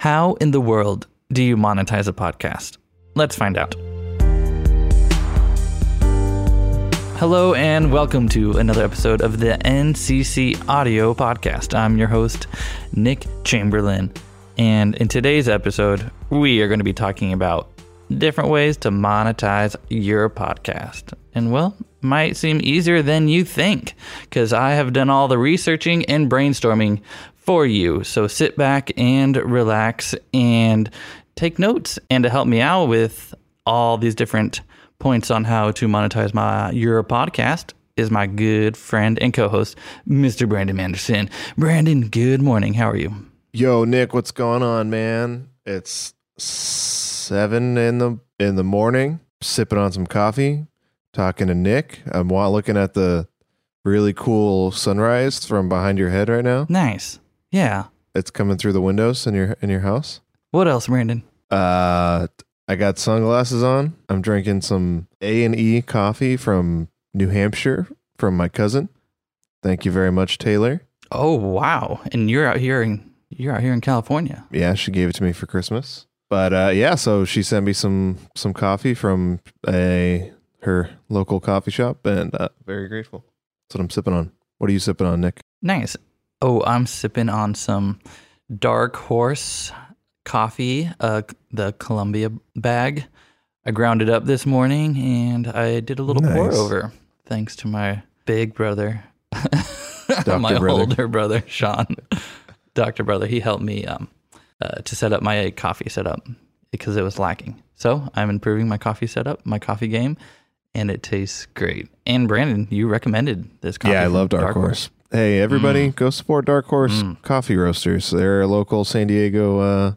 How in the world do you monetize a podcast? Let's find out. Hello, and welcome to another episode of the NCC Audio Podcast. I'm your host, Nick Chamberlain. And in today's episode, we are going to be talking about different ways to monetize your podcast. And well, might seem easier than you think because I have done all the researching and brainstorming for you. So sit back and relax and take notes. And to help me out with all these different points on how to monetize my your podcast is my good friend and co-host, Mr. Brandon Manderson. Brandon, good morning. How are you? Yo, Nick, what's going on, man? It's seven in the in the morning. Sipping on some coffee, talking to Nick. I'm looking at the really cool sunrise from behind your head right now. Nice. Yeah. It's coming through the windows in your in your house. What else, Brandon? Uh, I got sunglasses on. I'm drinking some A and E coffee from New Hampshire from my cousin. Thank you very much, Taylor. Oh wow! And you're out here in you're out here in California. Yeah, she gave it to me for Christmas. But uh, yeah, so she sent me some some coffee from a her local coffee shop, and uh, very grateful. That's what I'm sipping on. What are you sipping on, Nick? Nice. Oh, I'm sipping on some Dark Horse coffee, uh, the Colombia bag. I ground it up this morning, and I did a little pour over, thanks to my big brother, my brother. older brother, Sean, Doctor Brother. He helped me um, uh, to set up my coffee setup because it was lacking. So I'm improving my coffee setup, my coffee game, and it tastes great. And Brandon, you recommended this coffee. yeah, I love Dark, Horse. Hey, everybody, Mm. go support Dark Horse Coffee Roasters. They're a local San Diego uh,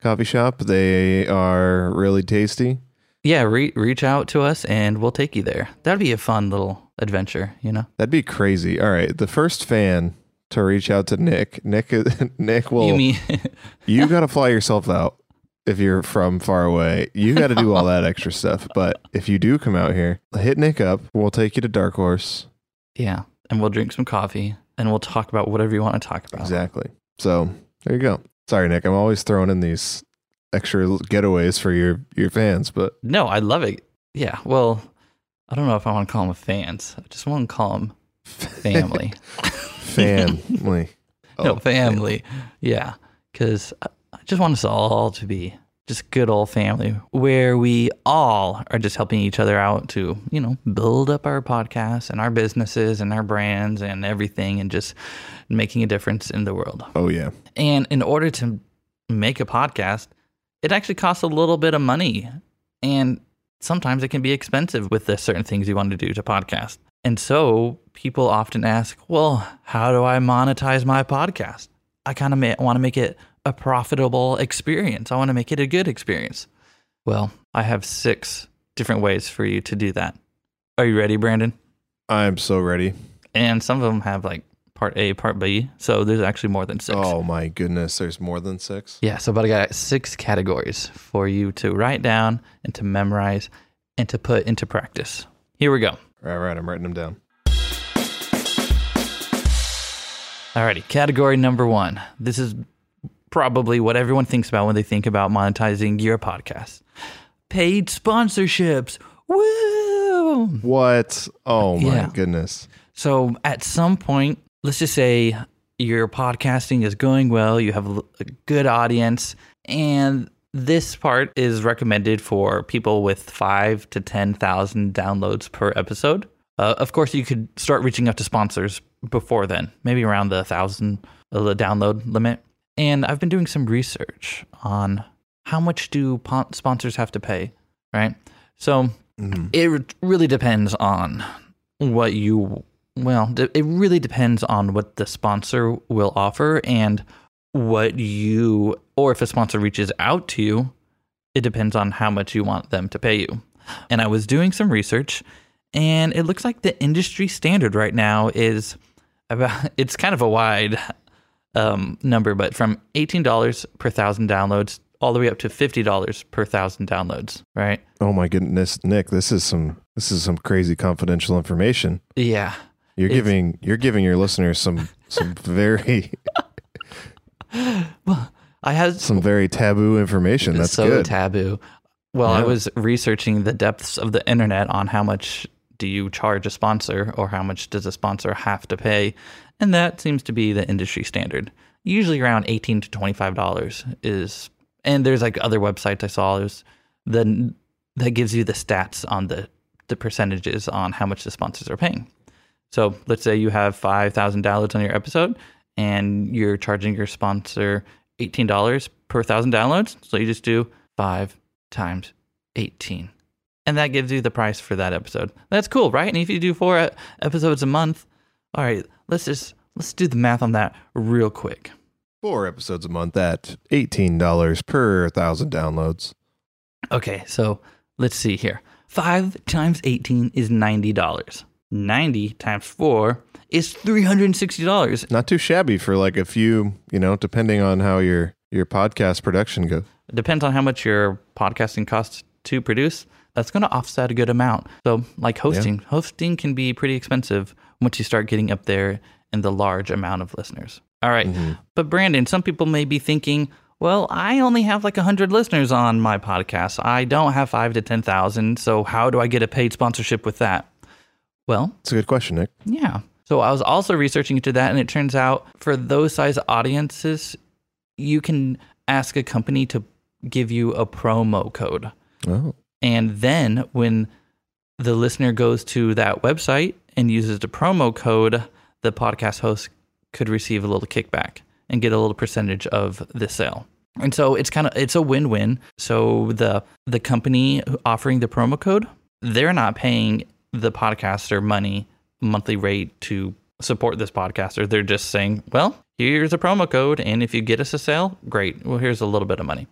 coffee shop. They are really tasty. Yeah, re- reach out to us and we'll take you there. That'd be a fun little adventure, you know. That'd be crazy. All right, the first fan to reach out to Nick, Nick, Nick will. you mean you got to fly yourself out if you're from far away. You got to do all that extra stuff. But if you do come out here, hit Nick up. We'll take you to Dark Horse. Yeah, and we'll drink some coffee and we'll talk about whatever you want to talk about. Exactly. So there you go. Sorry, Nick. I'm always throwing in these extra getaways for your your fans, but No, I love it. Yeah, well, I don't know if I want to call them fans. I just want to call them family. family. no, Oh, family. Yeah, because I I just want us all to be just good old family where we all are just helping each other out to, you know, build up our podcasts and our businesses and our brands and everything and just making a difference in the world. Oh yeah. And in order to make a podcast, it actually costs a little bit of money. And sometimes it can be expensive with the certain things you want to do to podcast. And so people often ask, well, how do I monetize my podcast? I kind of ma- want to make it a profitable experience. I want to make it a good experience. Well, I have six different ways for you to do that. Are you ready, Brandon? I'm so ready. And some of them have like part A, part B. So there's actually more than six. Oh my goodness, there's more than 6. Yeah, so but I got six categories for you to write down and to memorize and to put into practice. Here we go. All right, right, I'm writing them down. Alrighty, category number one. This is probably what everyone thinks about when they think about monetizing your podcast. Paid sponsorships. Woo! What? Oh my Yeah. goodness. So at some point, let's just say your podcasting is going well, you have a good audience, and this part is recommended for people with five to 10,000 downloads per episode. Uh, of course, you could start reaching out to sponsors before then, maybe around the thousand uh, the download limit. And I've been doing some research on how much do pon- sponsors have to pay, right? So Mhm. it really depends on what you well it really depends on what the sponsor will offer and what you or if a sponsor reaches out to you it depends on how much you want them to pay you and i was doing some research and it looks like the industry standard right now is about it's kind of a wide um, number but from $18 per thousand downloads all the way up to $50 per thousand downloads right Oh my goodness, Nick, this is some this is some crazy confidential information. yeah You're giving you're giving your listeners some some very Well, I had Some very taboo information. That's so good. taboo. Well, I was researching the depths of the internet on how much do you charge a sponsor or how much does a sponsor have to pay, and that seems to be the industry standard. Usually around eighteen to twenty five dollars is, and there's like other websites I saw. There's the that gives you the stats on the the percentages on how much the sponsors are paying. So let's say you have five thousand downloads on your episode, and you're charging your sponsor eighteen dollars per thousand downloads. So you just do five times eighteen, and that gives you the price for that episode. That's cool, right? And if you do four episodes a month, all right, let's just let's do the math on that real quick. Four episodes a month at eighteen dollars per thousand downloads. Okay, so let's see here. Five times eighteen is ninety dollars. Ninety times four is three hundred and sixty dollars. Not too shabby for like a few, you know, depending on how your your podcast production goes. It depends on how much your podcasting costs to produce. That's going to offset a good amount. So, like hosting, hosting can be pretty expensive once you start getting up there in the large amount of listeners. All right. Mm-hmm. But, Brandon, some people may be thinking, well, I only have like 100 listeners on my podcast. I don't have five to 10,000. So, how do I get a paid sponsorship with that? Well, It's a good question, Nick. yeah. So I was also researching into that, and it turns out for those size audiences, you can ask a company to give you a promo code. Oh, And then when the listener goes to that website and uses the promo code, the podcast host could receive a little kickback and get a little percentage of the sale. And so it's kind of it's a win-win. So the the company offering the promo code, they're not paying the podcaster money monthly rate to support this podcaster. They're just saying, "Well, here's a promo code and if you get us a sale, great. Well, here's a little bit of money."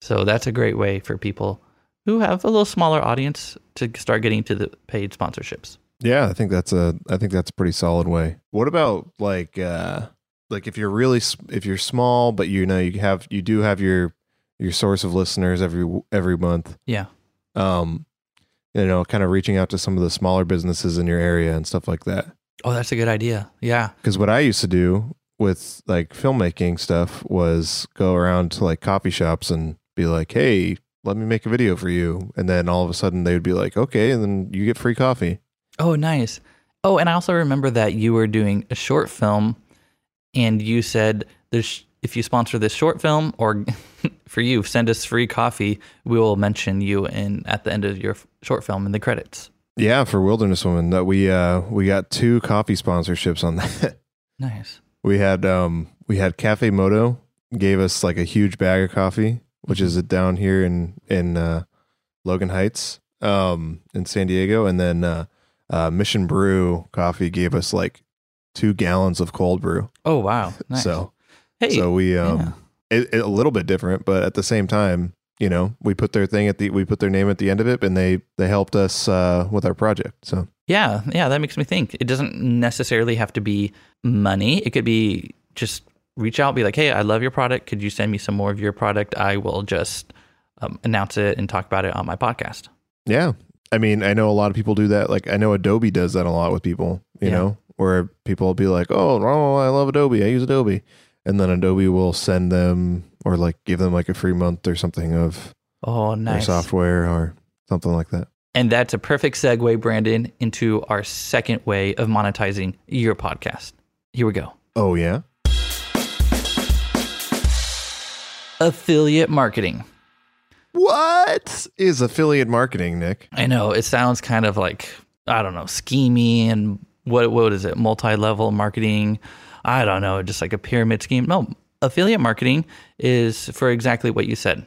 So that's a great way for people who have a little smaller audience to start getting to the paid sponsorships. Yeah. I think that's a I think that's a pretty solid way. What about like uh like if you're really if you're small, but you know you have you do have your your source of listeners every every month. Yeah. Um, you know, kind of reaching out to some of the smaller businesses in your area and stuff like that. Oh, that's a good idea. Yeah. Because what I used to do with like filmmaking stuff was go around to like coffee shops and be like, "Hey, let me make a video for you," and then all of a sudden they would be like, "Okay," and then you get free coffee. Oh, nice. Oh, and I also remember that you were doing a short film and you said there's if you sponsor this short film or for you send us free coffee, we will mention you in at the end of your short film in the credits. Yeah, for Wilderness Woman, that we uh we got two coffee sponsorships on that. Nice. we had um we had Cafe Moto gave us like a huge bag of coffee, which is down here in in uh, Logan Heights, um in San Diego, and then uh, uh, Mission Brew Coffee gave us like two gallons of cold brew. Oh, wow. Nice. So hey, so we um yeah. it, it- a little bit different, but at the same time, you know, we put their thing at the we put their name at the end of it, and they they helped us uh, with our project. So Yeah, yeah, that makes me think. It doesn't necessarily have to be money. It could be just reach out, be like, "Hey, I love your product. Could you send me some more of your product? I will just um, announce it and talk about it on my podcast." yeah, I mean, I know a lot of people do that. Like I know Adobe does that a lot with people. You Yeah. know, where people will be like, "Oh, oh, I love Adobe. I use Adobe," and then Adobe will send them or like give them like a free month or something of Oh, nice. software or something like that. And that's a perfect segue, Brandon, into our second way of monetizing your podcast. Here we go. Oh yeah, Affiliate marketing. What is affiliate marketing, Nick? I know it sounds kind of like I don't know, schemey and what what is it? Multi-level marketing. I don't know, just like a pyramid scheme. No, affiliate marketing is for exactly what you said.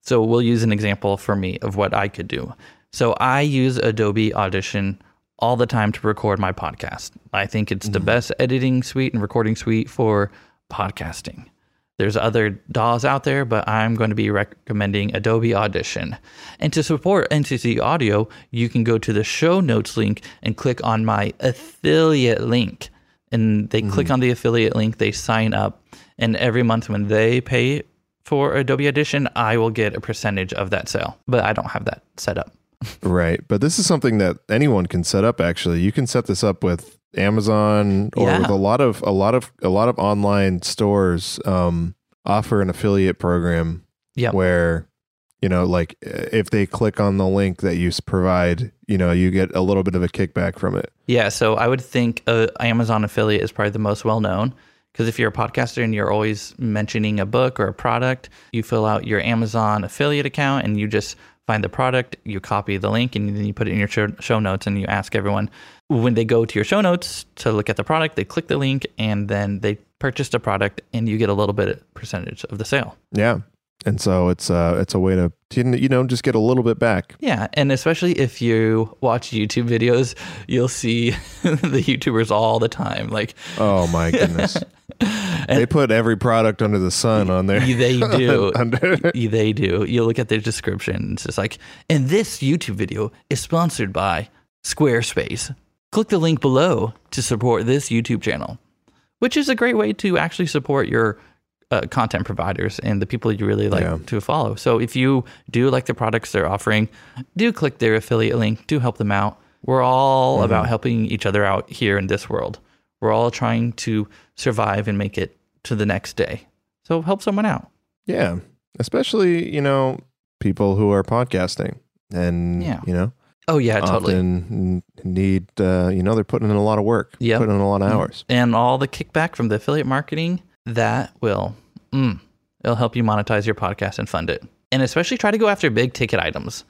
So we'll use an example for me of what I could do. So I use Adobe Audition all the time to record my podcast. I think it's the mm-hmm. best editing suite and recording suite for podcasting. There's other DAWs out there, but I'm going to be recommending Adobe Audition. And to support NCC Audio, you can go to the show notes link and click on my affiliate link. And they mm-hmm. click on the affiliate link, they sign up, and every month when they pay for Adobe Audition, I will get a percentage of that sale. But I don't have that set up. Right. But this is something that anyone can set up actually. You can set this up with Amazon or Yeah. with a lot of a lot of a lot of online stores. Um offer an affiliate program Yep. where you know like if they click on the link that you provide you know you get a little bit of a kickback from it Yeah, so I would think uh, Amazon affiliate is probably the most well known because if you're a podcaster and you're always mentioning a book or a product, you fill out your Amazon affiliate account and you just find the product, you copy the link, and then you put it in your show, notes and you ask everyone. When they go to your show notes to look at the product, they click the link and then they purchase the product and you get a little bit of percentage of the sale. yeah. And so it's uh it's a way to, you know just get a little bit back. Yeah, and especially if you watch YouTube videos, you'll see the YouTubers all the time. Like oh my goodness they put every product under the sun on there they do. Under- they do. You look at their description, it's just like, and this YouTube video is sponsored by Squarespace. Click the link below to support this YouTube channel, which is a great way to actually support your uh, content providers and the people you really like Yeah. to follow. So if you do like the products they're offering, do click their affiliate link, do help them out. We're all about helping each other out here in this world. We're all trying to survive and make it to the next day. So help someone out. Yeah, especially you know people who are podcasting and Yeah. you know Oh yeah, totally. often need uh, you know they're putting in a lot of work, putting in a lot of hours. And all the kickback from the affiliate marketing that will, mm, it'll help you monetize your podcast and fund it. And especially try to go after big ticket items.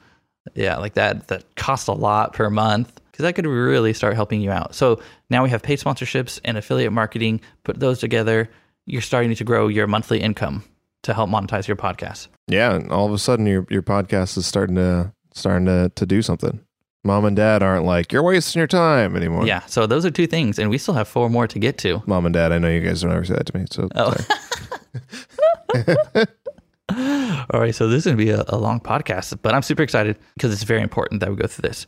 Yeah, like that that cost a lot per month because that could really start helping you out. So now we have paid sponsorships and affiliate marketing. Put those together, you're starting to grow your monthly income to help monetize your podcast. Yeah, and all of a sudden your your podcast is starting to starting to to do something. Mom and dad aren't like you're wasting your time anymore. Yeah, so those are two things, and we still have four more to get to. Mom and dad, I know you guys don't ever say that to me. So Oh. All right, so this is going to be a, a long podcast, but I'm super excited because it's very important that we go through this.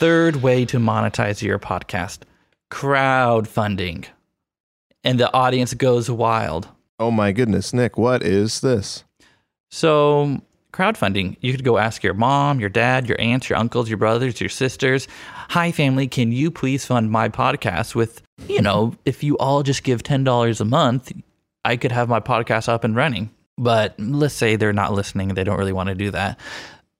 Third way to monetize your podcast crowdfunding. And the audience goes wild. oh my goodness, Nick, what is this? So, crowdfunding, you could go ask your mom, your dad, your aunts, your uncles, your brothers, your sisters, Hi, family, can you please fund my podcast with, you know, if you all just give $10 a month, I could have my podcast up and running. But let's say they're not listening, they don't really want to do that.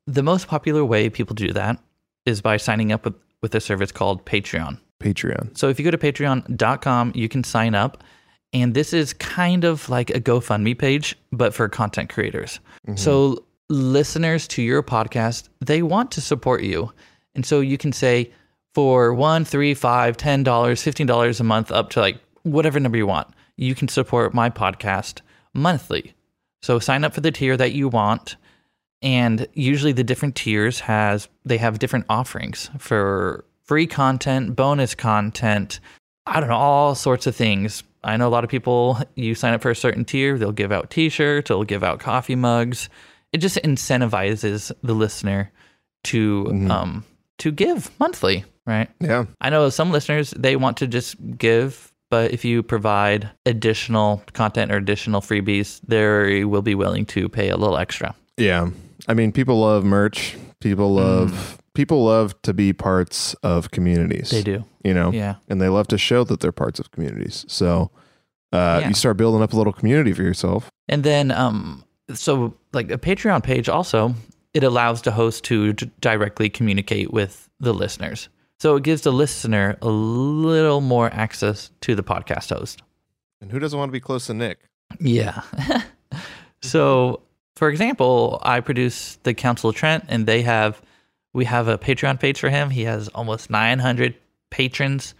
The most popular way people do that is by signing up with, with a service called Patreon. Patreon. So if you go to patreon.com, you can sign up. And this is kind of like a GoFundMe page, but for content creators. Mm-hmm. So listeners to your podcast, they want to support you. And so you can say for one, three, five, ten dollars, fifteen dollars a month, up to like whatever number you want, you can support my podcast monthly. So sign up for the tier that you want. And usually the different tiers has they have different offerings for free content, bonus content, I don't know, all sorts of things. I know a lot of people you sign up for a certain tier, they'll give out t-shirts, they'll give out coffee mugs. It just incentivizes the listener to um to give monthly, right? Yeah. I know some listeners they want to just give, but if you provide additional content or additional freebies, they will be willing to pay a little extra. Yeah. I mean, people love merch. People love people love to be parts of communities. Mm. They do. You know? Yeah. And they love to show that they're parts of communities. So uh, Yeah. you start building up a little community for yourself. And then, um, so like a Patreon page also, it allows the host to d- directly communicate with the listeners. So it gives the listener a little more access to the podcast host. And who doesn't want to be close to Nick? Yeah. so, for example, I produce the Counsel of Trent, and they have we have a Patreon page for him. He has almost 900 patrons,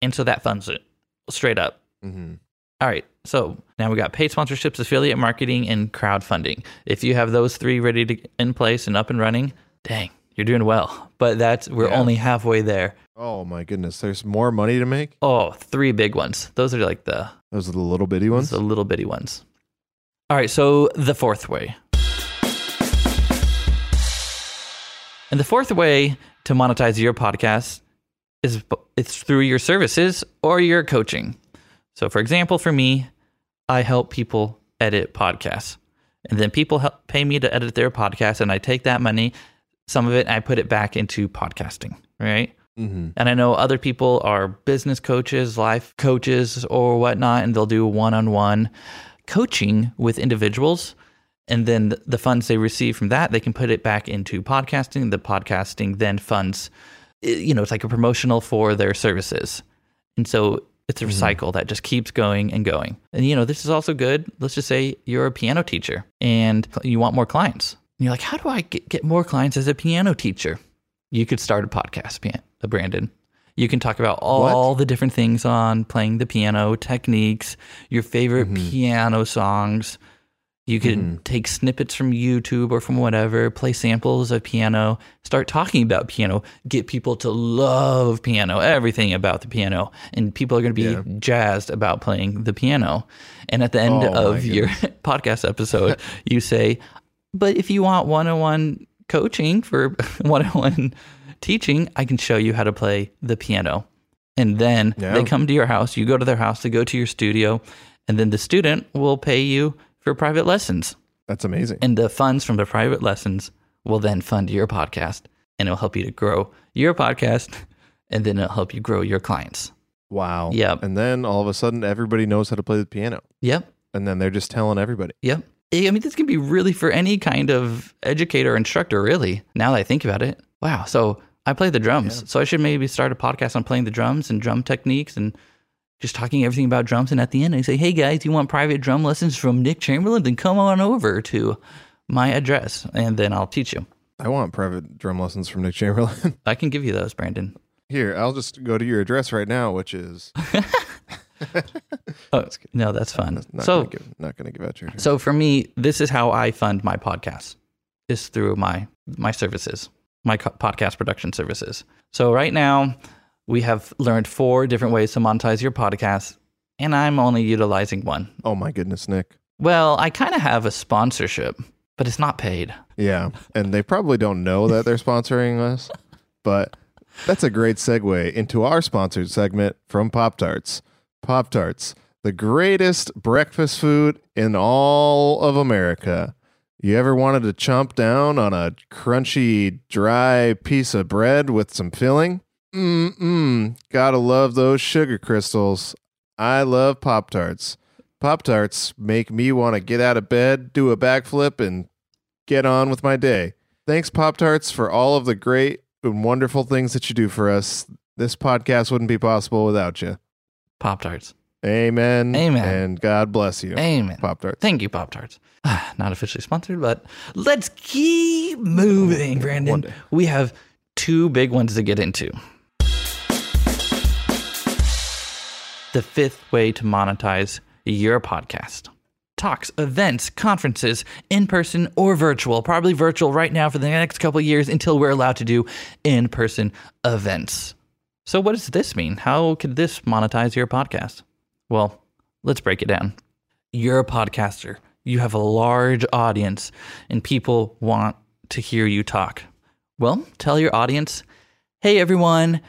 and so that funds it straight up. Mm-hmm. All right. So now we got paid sponsorships, affiliate marketing, and crowdfunding. If you have those three ready to in place and up and running, dang, you're doing well. But that's we're Yeah. only halfway there. Oh my goodness. There's more money to make? Oh, three big ones. Those are like the Those are the little bitty ones. the little bitty ones. All right. So the fourth way. And the fourth way to monetize your podcast is it's through your services or your coaching. So, for example, for me, I help people edit podcasts, and then people help pay me to edit their podcast, and I take that money, some of it, I put it back into podcasting. Right. Mm-hmm. And I know other people are business coaches, life coaches, or whatnot, and they'll do one on one coaching with individuals. And then the funds they receive from that, they can put it back into podcasting. The podcasting then funds, you know, it's like a promotional for their services. And so it's a cycle that just keeps going and going. And, you know, this is also good. Let's just say you're a piano teacher and you want more clients. And you're like, how do I get, get more clients as a piano teacher? You could start a podcast, uh, Brandon. You can talk about all the different things on playing the piano, techniques, your favorite piano songs. You could take snippets from YouTube or from whatever, play samples of piano, start talking about piano, get people to love piano, everything about the piano. And people are going to be Yeah. jazzed about playing the piano. And at the end Oh, of your podcast episode, you say, but if you want one on one coaching for one on one teaching, I can show you how to play the piano. And then Yeah. they come to your house, you go to their house, they go to your studio, and then the student will pay you for private lessons. That's amazing. And the funds from the private lessons will then fund your podcast and it'll help you to grow your podcast and then it'll help you grow your clients. wow. Yep. And then all of a sudden, everybody knows how to play the piano, Yep. and then they're just telling everybody. Yep. I mean, this can be really for any kind of educator or instructor, really, now that I think about it. Wow. So I play the drums. So I should maybe start a podcast on playing the drums and drum techniques and just talking everything about drums. And at the end, I say, hey guys, you want private drum lessons from Nick Chamberlain? Then come on over to my address and then I'll teach you. I want private drum lessons from Nick Chamberlain. I can give you those, Brandon. Here, I'll just go to your address right now, which is Oh, no, that's fun. not so, gonna give, not going to give out your address. So for me, this is how I fund my podcast is through my my services, my podcast production services. So right now, we have learned four different ways to monetize your podcast, and I'm only utilizing one. Oh my goodness, Nick. Well, I kind of have a sponsorship, but it's not paid. Yeah, and they probably don't know that they're sponsoring us, but that's a great segue into our sponsored segment from Pop Tarts. Pop Tarts, the greatest breakfast food in all of America. You ever wanted to chomp down on a crunchy, dry piece of bread with some filling? Mm-mm. Gotta love those sugar crystals. I love Pop Tarts. Pop Tarts make me want to get out of bed, do a backflip, and get on with my day. Thanks, Pop Tarts, for all of the great and wonderful things that you do for us. This podcast wouldn't be possible without you. Pop Tarts. Amen. Amen. And God bless you. Amen. Pop Tarts. Thank you, Pop Tarts. Ah, not officially sponsored, but let's keep moving, Brandon. We have two big ones to get into. The fifth way to monetize your podcast talks, events, conferences, in person or virtual, probably virtual right now for the next couple of years until we're allowed to do in person events. So, what does this mean? How could this monetize your podcast? Well, let's break it down. You're a podcaster, you have a large audience, and people want to hear you talk. Well, tell your audience hey, everyone,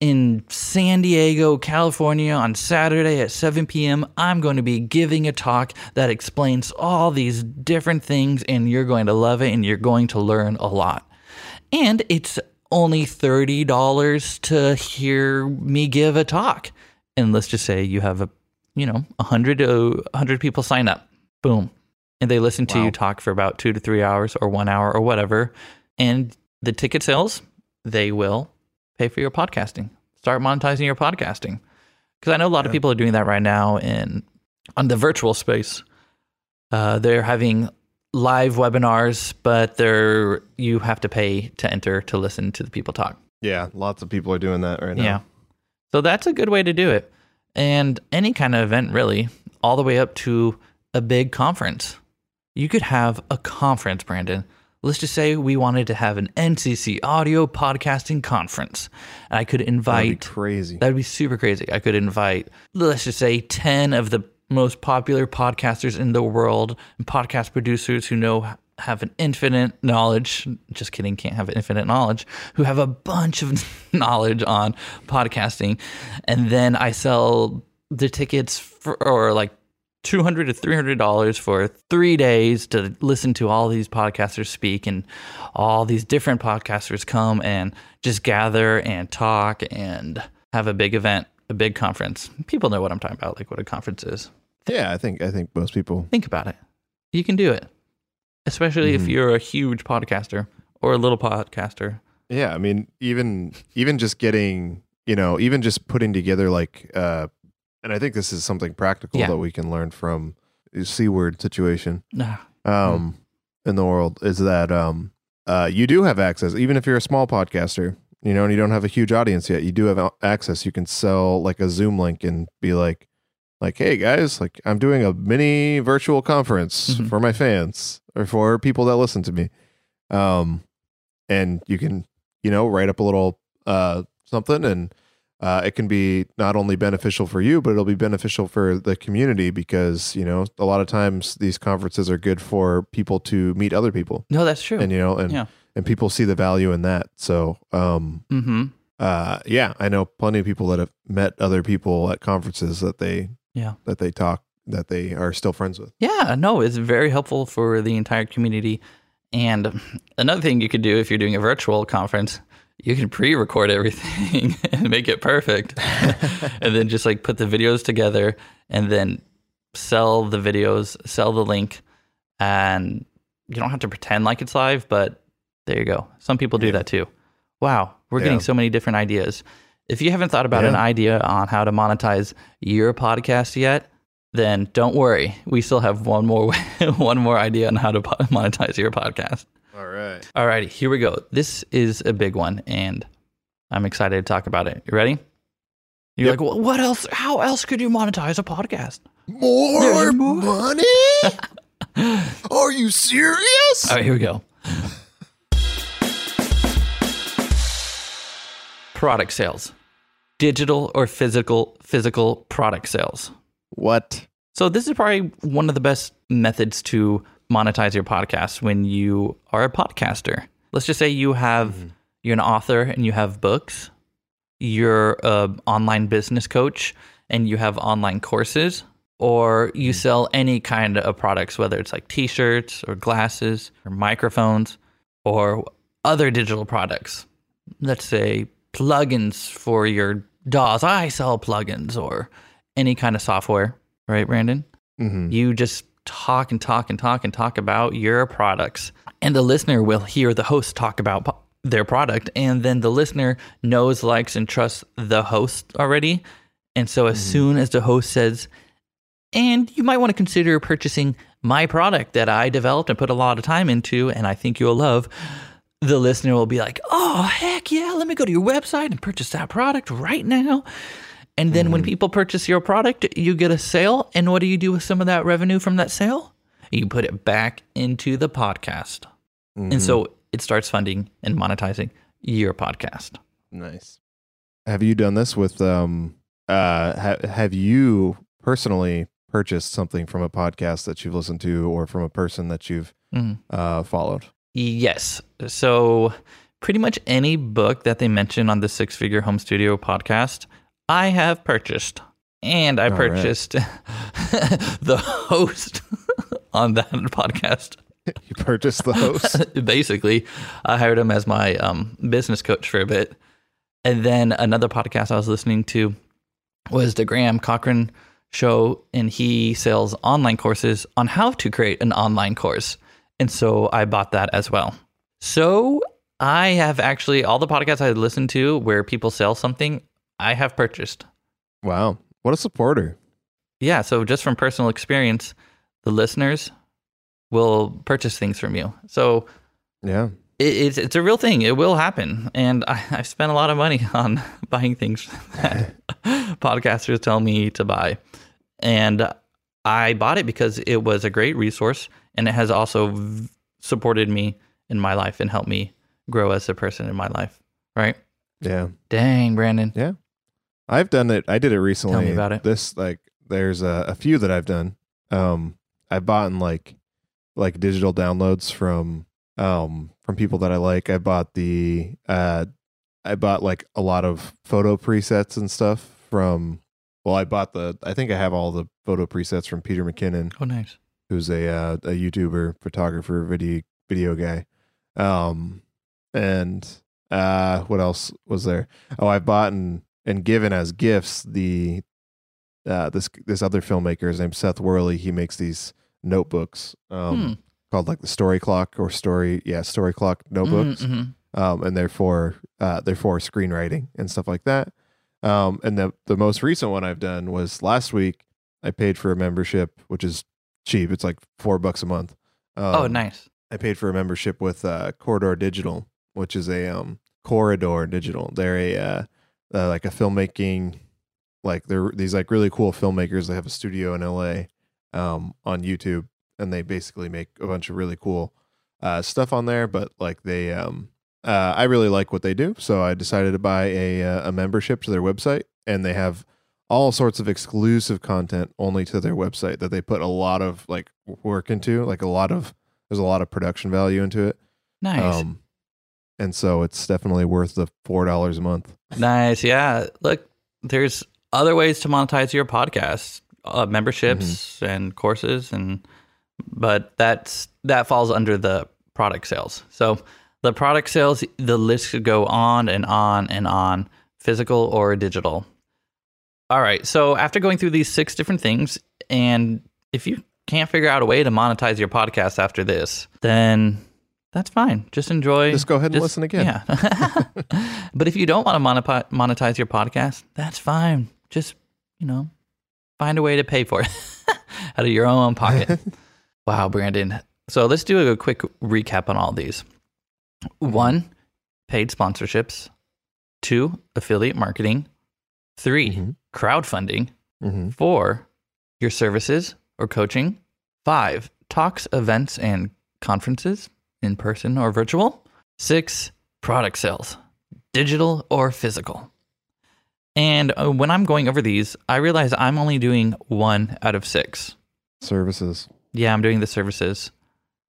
in San Diego, California, on Saturday at 7 p.m., I'm going to be giving a talk that explains all these different things, and you're going to love it and you're going to learn a lot. And it's only $30 to hear me give a talk. And let's just say you have a, you know, 100 to 100 people sign up. Boom. And they listen to Wow. you talk for about two to three hours or one hour or whatever. And the ticket sales, they will pay for your podcasting. Start monetizing your podcasting. Because I know a lot of people are doing that right now in on the virtual space. Uh, they're having live webinars, but they're you have to pay to enter to listen to the people talk. Yeah, lots of people are doing that right now. Yeah. So that's a good way to do it. And any kind of event, really, all the way up to a big conference. You could have a conference, Brandon. Let's just say we wanted to have an NCC audio podcasting conference. And I could That'd be invite, crazy. that'd be super crazy. I could invite, let's just say, 10 of the most popular podcasters in the world and podcast producers who know have an infinite knowledge just kidding can't have infinite knowledge who have a bunch of knowledge on podcasting. And then i sell the tickets for or like 200 to 300 dollars for three days to listen to all these podcasters speak and all these different podcasters come and just gather and talk and have a big event a big conference. People know what i'm talking about like what a conference is. Yeah, I think I think most people. think about it. You can do it especially if Mhm. you're a huge podcaster or a little podcaster Yeah, I mean, even even just getting, you know, even just putting together like, uh, and I think this is something practical Yeah. that we can learn from c word situation Nah, um, in the world is that um, uh, you do have access, even if you're a small podcaster, you know, and you don't have a huge audience yet. You do have access. You can sell like a Zoom link and be like, like, hey guys, like I'm doing a mini virtual conference Mhm. for my fans or for people that listen to me. Um, and you can, you know, write up a little uh something and uh, it can be not only beneficial for you, but it'll be beneficial for the community because you know a lot of times these conferences are good for people to meet other people, no that's true and you know, and Yeah. and people see the value in that. So, um, mm-hmm uh, yeah, I know plenty of people that have met other people at conferences that they Yeah. that they talk that they are still friends with. Yeah, no, it's very helpful for the entire community. And another thing you could do if you're doing a virtual conference, you can pre-record everything and make it perfect, and then just like put the videos together, and then sell the videos, sell the link, and you don't have to pretend like it's live. But there you go. Some people do Yeah. that too. Wow, we're getting so many different ideas. If you haven't thought about an idea on how to monetize your podcast yet, then don't worry. We still have one more one more idea on how to monetize your podcast. All right. All righty, here we go. This is a big one, and I'm excited to talk about it. You ready? You're Yep. like, well, what else? How else could you monetize a podcast? More, There's more. money? Are you serious? All right, here we go. product sales, digital or physical physical product sales. what? So this is probably one of the best methods to monetize your podcast when you are a podcaster. Let's just say you have mm-hmm. you're an author and you have books. You're a online business coach and you have online courses or you mm. sell any kind of products whether it's like t-shirts or glasses or microphones or other digital products. Let's say plugins for your DAWs. I sell plugins or any kind of software, right, Brandon? Mm-hmm. You just talk and talk and talk and talk about your products, and the listener will hear the host talk about po- their product, and then the listener knows, likes, and trusts the host already. And so, as soon as the host says, and you might want to consider purchasing my product that I developed and put a lot of time into, and I think you'll love. The listener will be like, "Oh heck yeah! Let me go to your website and purchase that product right now." And then when people purchase your product, you get a sale. And what do you do with some of that revenue from that sale? You put it back into the podcast. Mm-hmm. And so it starts funding and monetizing your podcast. Nice. Have you done this with um uh ha- have you personally purchased something from a podcast that you've listened to or from a person that you've Mhm. uh followed? Yes. So pretty much any book that they mention on the Six Figure Home Studio podcast, I have purchased. And I All right. purchased the host on that podcast. You purchased the host? Basically, I hired him as my um, business coach for a bit. And then another podcast I was listening to was the Graham Cochrane show, and he sells online courses on how to create an online course. And so I bought that as well. So I have actually, all the podcasts I listen to where people sell something, I have purchased. wow. What a supporter. Yeah. So just from personal experience, the listeners will purchase things from you. So Yeah. it, it's it's a real thing. It will happen, and I, I've spent a lot of money on buying things that podcasters tell me to buy, and I bought it because it was a great resource, and it has also v- supported me in my life and helped me grow as a person in my life. Right? Yeah. Dang, Brandon. Yeah. I've done it. I did it recently. Tell me about it. This like there's a, a few that I've done. Um I've bought in like like digital downloads from um from people that I like. I bought the uh I bought like a lot of photo presets and stuff from well, I bought the. I think I have all the photo presets from Peter McKinnon, Oh, nice. Who's a uh, a YouTuber, photographer, video video guy. Um, and uh, what else was there? Oh, I've bought and and given as gifts the uh this this other filmmaker. His name's Seth Worley. He makes these notebooks um Hmm. called like the Story Clock or Story yeah Story Clock notebooks Mhm, mhm. um, and they're for uh, they're for screenwriting and stuff like that. Um, and the the most recent one I've done was last week. I paid for a membership, which is cheap. It's like four bucks a month. Um, oh, nice. I paid for a membership with uh, Corridor Digital, which is a um, Corridor Digital. They're a uh, uh, like a filmmaking, like they're these like really cool filmmakers. They have a studio in LA um, on YouTube, and they basically make a bunch of really cool uh, stuff on there. But like they, um, uh, I really like what they do, so I decided to buy a uh, a membership to their website, and they have all sorts of exclusive content only to their website that they put a lot of like work into, like a lot of there's a lot of production value into it. Nice. Um, and so it's definitely worth the four dollars a month. Nice. Yeah. Look, there's other ways to monetize your podcast, uh, memberships and courses, and but that's that falls under the product sales. So the product sales, the list could go on and on and on, physical or digital. All right. So after going through these six different things, and if you can't figure out a way to monetize your podcast after this, then that's fine. Just enjoy. Just go ahead and Just- listen again. Yeah. but if you don't want to monetize your podcast, that's fine. Just, you know, find a way to pay for it out of your own pocket. wow, Brandon. So let's do a quick recap on all these. Mm-hmm. One, paid sponsorships. Two, affiliate marketing. 3 Mhm. crowdfunding. hmm Four, your services or coaching. Five, talks, events, and conferences, in person or virtual. Six, product sales, digital or physical. And uh, when I'm going over these, I realize I'm only doing one out of six. Services. Yeah, I'm doing the services.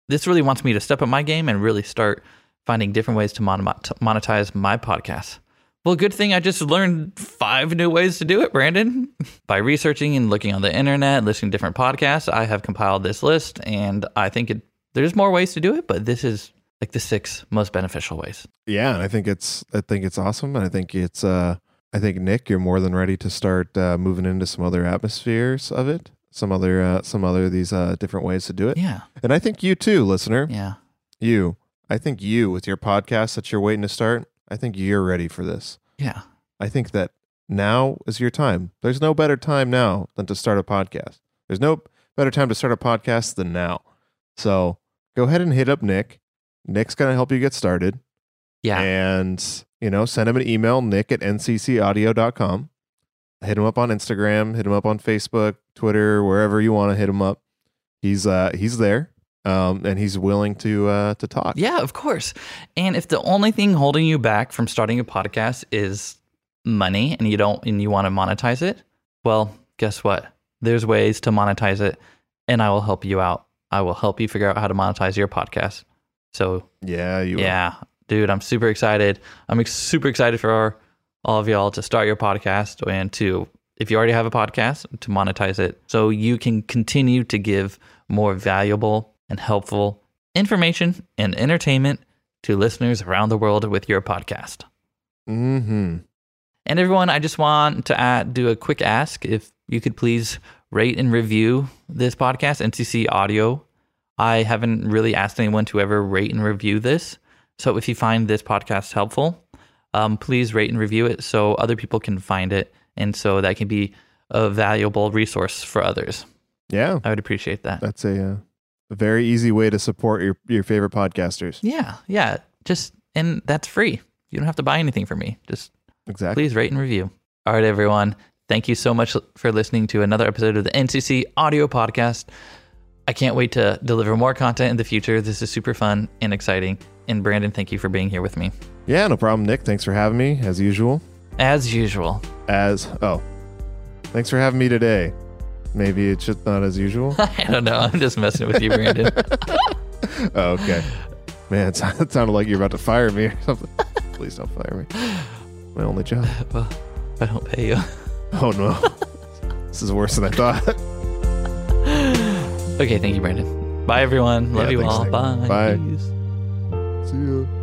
This really wants me to step up my game and really start finding different ways to monetize my podcast. Well, good thing I just learned five new ways to do it, Brandon. By researching and looking on the internet, listening to different podcasts, I have compiled this list, and I think it, there's more ways to do it, but this is like the six most beneficial ways. Yeah, and I think it's I think it's awesome, and I think it's uh I think Nick, you're more than ready to start uh, moving into some other atmospheres of it, some other uh, some other these uh, different ways to do it, Yeah, and I think you too, listener, yeah, you, I think you with your podcast that you're waiting to start, I think you're ready for this. yeah. I think that now is your time. There's no better time now than to start a podcast. There's no better time to start a podcast than now. So go ahead and hit up Nick. Nick's going to help you get started. Yeah. And, you know, send him an email, nick at nccaudio.com. Hit him up on Instagram, hit him up on Facebook, Twitter, wherever you want to hit him up. He's uh he's there. Um and he's willing to uh to talk. Yeah, of course. And if the only thing holding you back from starting a podcast is money and you don't and you want to monetize it, well, guess what? There's ways to monetize it and I will help you out. I will help you figure out how to monetize your podcast. So, Yeah, you yeah, dude, I'm super excited. I'm super excited for our, all of y'all to start your podcast and to if you already have a podcast to monetize it so you can continue to give more valuable and helpful information and entertainment to listeners around the world with your podcast. Mm-hmm. And everyone, I just want to add, do a quick ask if you could please rate and review this podcast, NCC Audio. I haven't really asked anyone to ever rate and review this. So if you find this podcast helpful, um, please rate and review it so other people can find it. And so that can be a valuable resource for others. Yeah. I would appreciate that. That's a, uh, a very easy way to support your, your favorite podcasters. Yeah. Yeah. Just, and that's free. You don't have to buy anything from me. Just Exactly. please rate and review. All right, everyone. Thank you so much for listening to another episode of the NCC Audio Podcast. I can't wait to deliver more content in the future. This is super fun and exciting. And Brandon, thank you for being here with me. Yeah, no problem, Nick. Thanks for having me, as usual. As usual. As oh, thanks for having me today. Maybe it's just not as usual. I don't know. I'm just messing with you, Brandon. oh, okay. Man, it sounded like you're about to fire me or something. Please don't fire me. My only job. well, I don't pay you. Oh no. This is worse than I thought. Okay, thank you, Brandon. Bye, everyone. Love Yeah, you thanks, all. Nick. Bye. Bye. See ya.